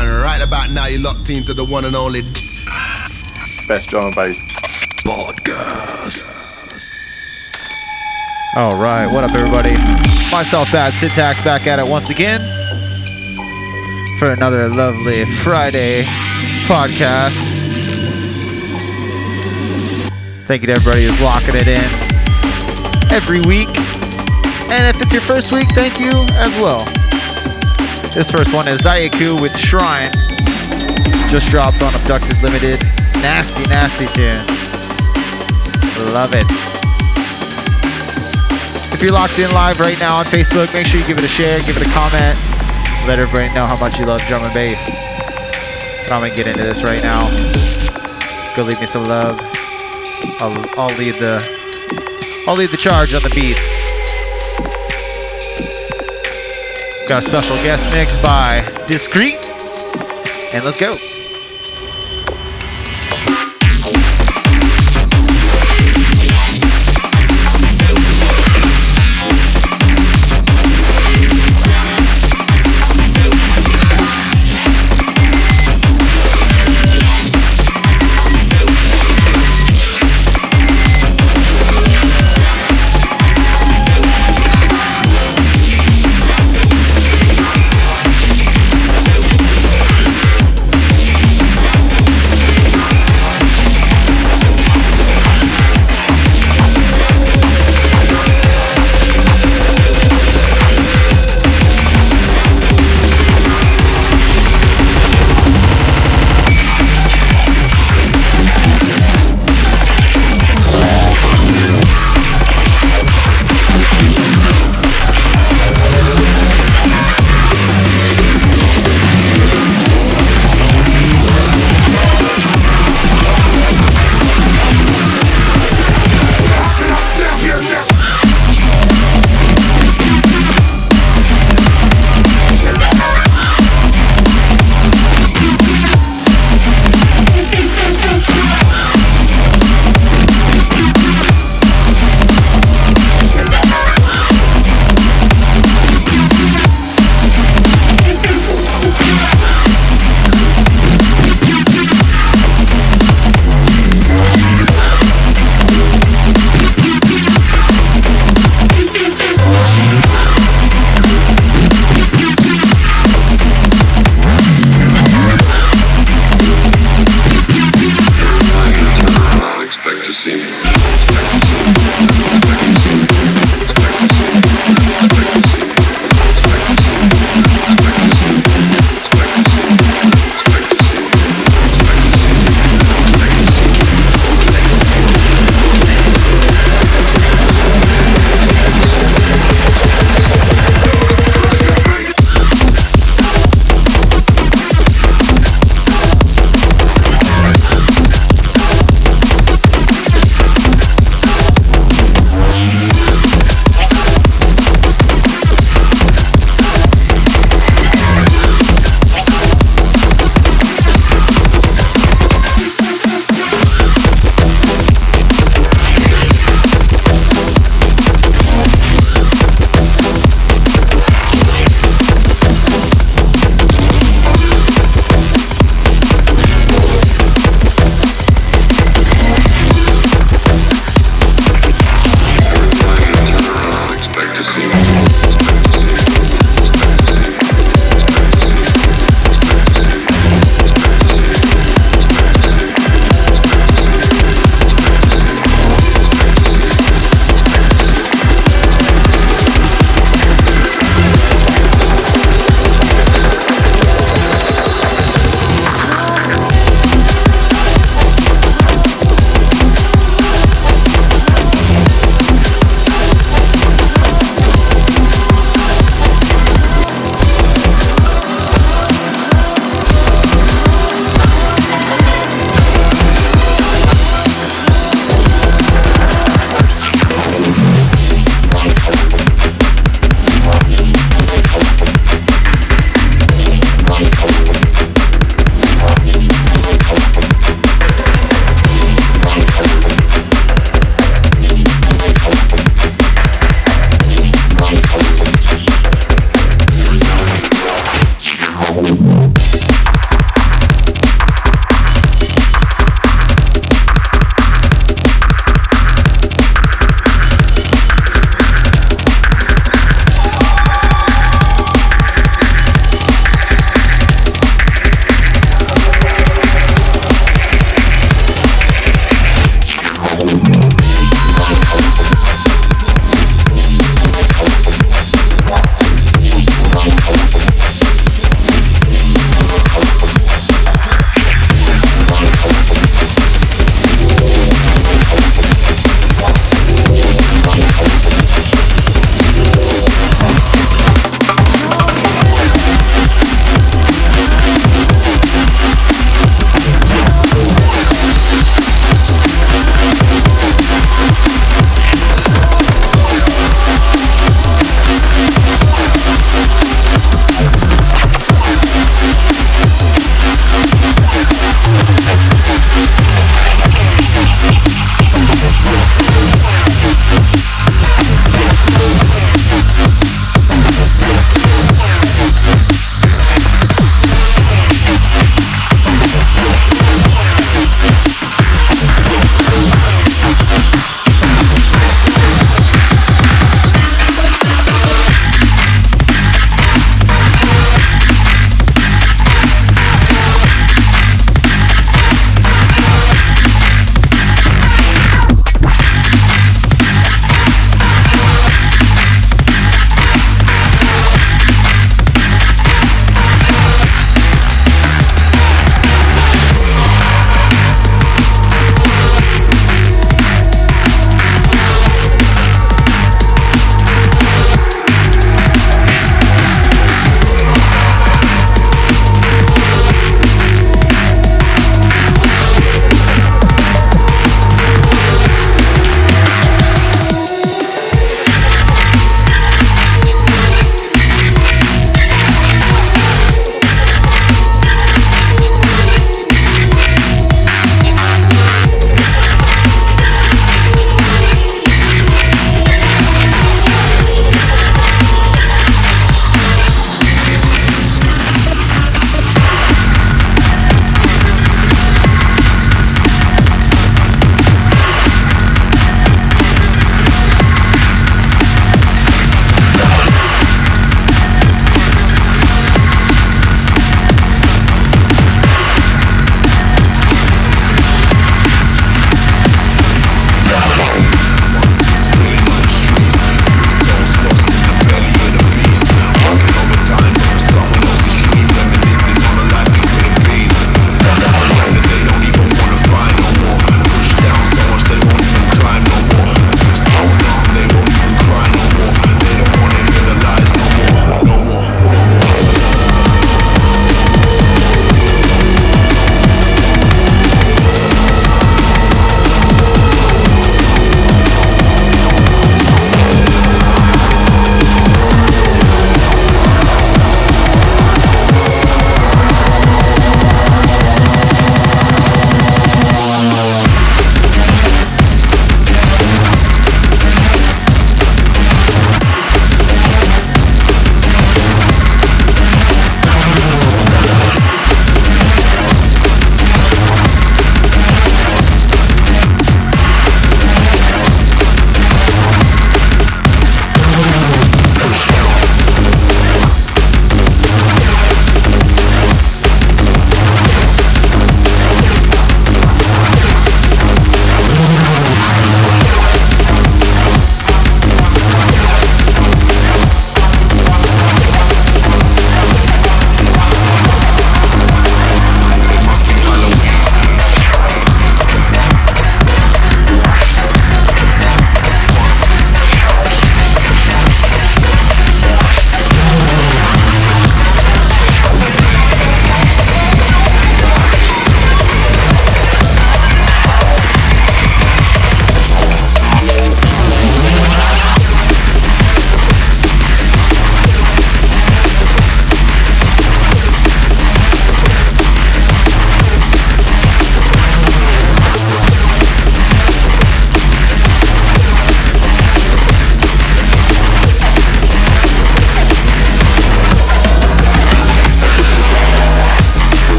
And right about now, you're locked into the one and only best drum and bass podcast. All right, what up, everybody? Myself, Bad Syntax, back at it once again for another lovely Friday podcast. Thank you to everybody who's locking it in every week. And if it's your first week, thank you as well. This first one is Zayaku with Shrine. Just dropped on Abducted Limited. Nasty, nasty tune. Love it. If you're locked in live right now on Facebook, make sure you give it a share, give it a comment. Let everybody know how much you love drum and bass. But I'm gonna get into this right now. Go leave me some love. I'll, I'll lead the I'll lead the charge on the beats. Got a special guest mix by Dizkret. And let's go.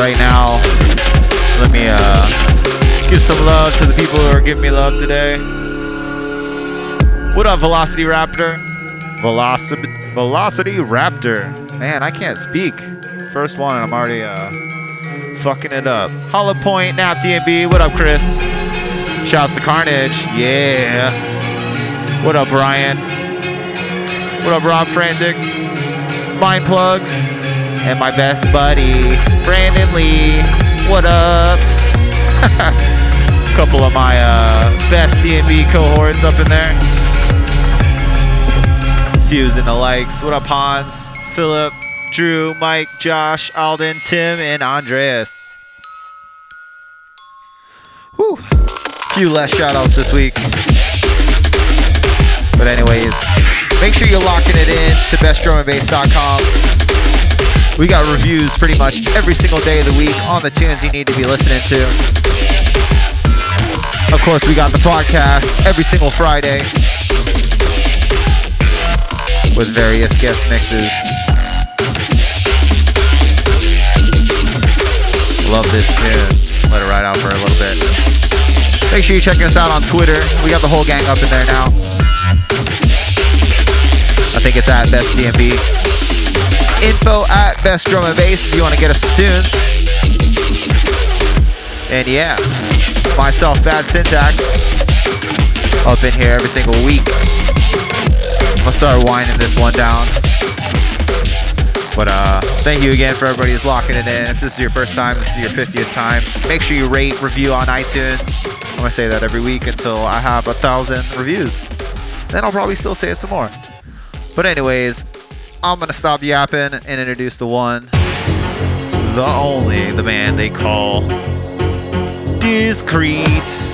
Right now, let me uh, give some love to the people who are giving me love today. What up, Velocity Raptor? Velocity, Velocity Raptor. Man, I can't speak. First one, and I'm already uh, fucking it up. Hollow Point, Nap DnB. What up, Chris? Shouts to Carnage. Yeah. What up, Brian? What up, Rob Frantic? Mind Plugs. And my best buddy, Brandon Lee. What up? Couple of my uh, best DnB cohorts up in there. Sue's in the likes. What up, Hans? Philip, Drew, Mike, Josh, Alden, Tim, and Andreas. Whew. Few less shoutouts this week. But anyways, make sure you're locking it in to bestdrumandbass.com. We got reviews pretty much every single day of the week on the tunes you need to be listening to. Of course, we got the podcast every single Friday with various guest mixes. Love this tune. Let it ride out for a little bit. Make sure you check us out on Twitter. We got the whole gang up in there now. I think it's at Best DnB. Info at Best Drum and Bass if you want to get us some tunes. And yeah, myself, Bad Syntax, up in here every single week. I'm gonna start winding this one down. But uh, thank you again for everybody who's locking it in. If this is your first time, this is your 50th time. Make sure you rate, review on iTunes. I'm gonna say that every week until I have a thousand reviews. Then I'll probably still say it some more. But anyways, I'm gonna stop yapping and introduce the one, the only, the man they call Dizkret.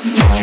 Peace.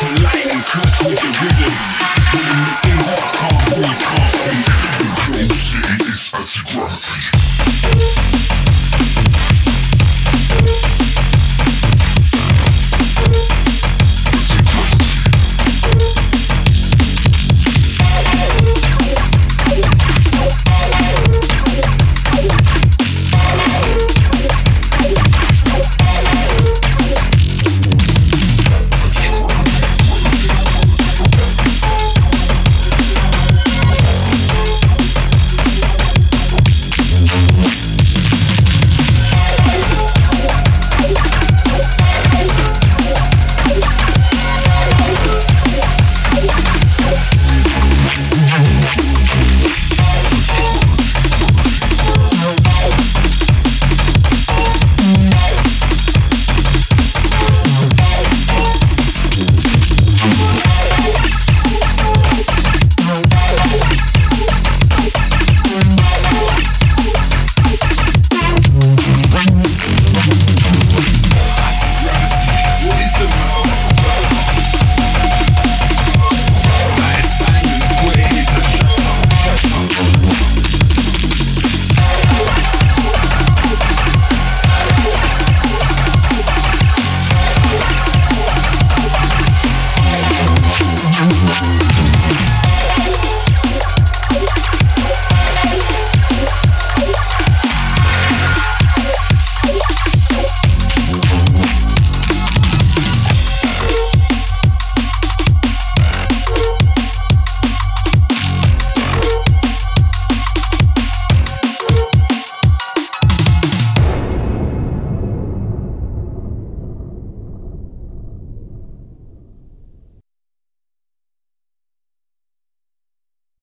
Light and curse with the rhythm.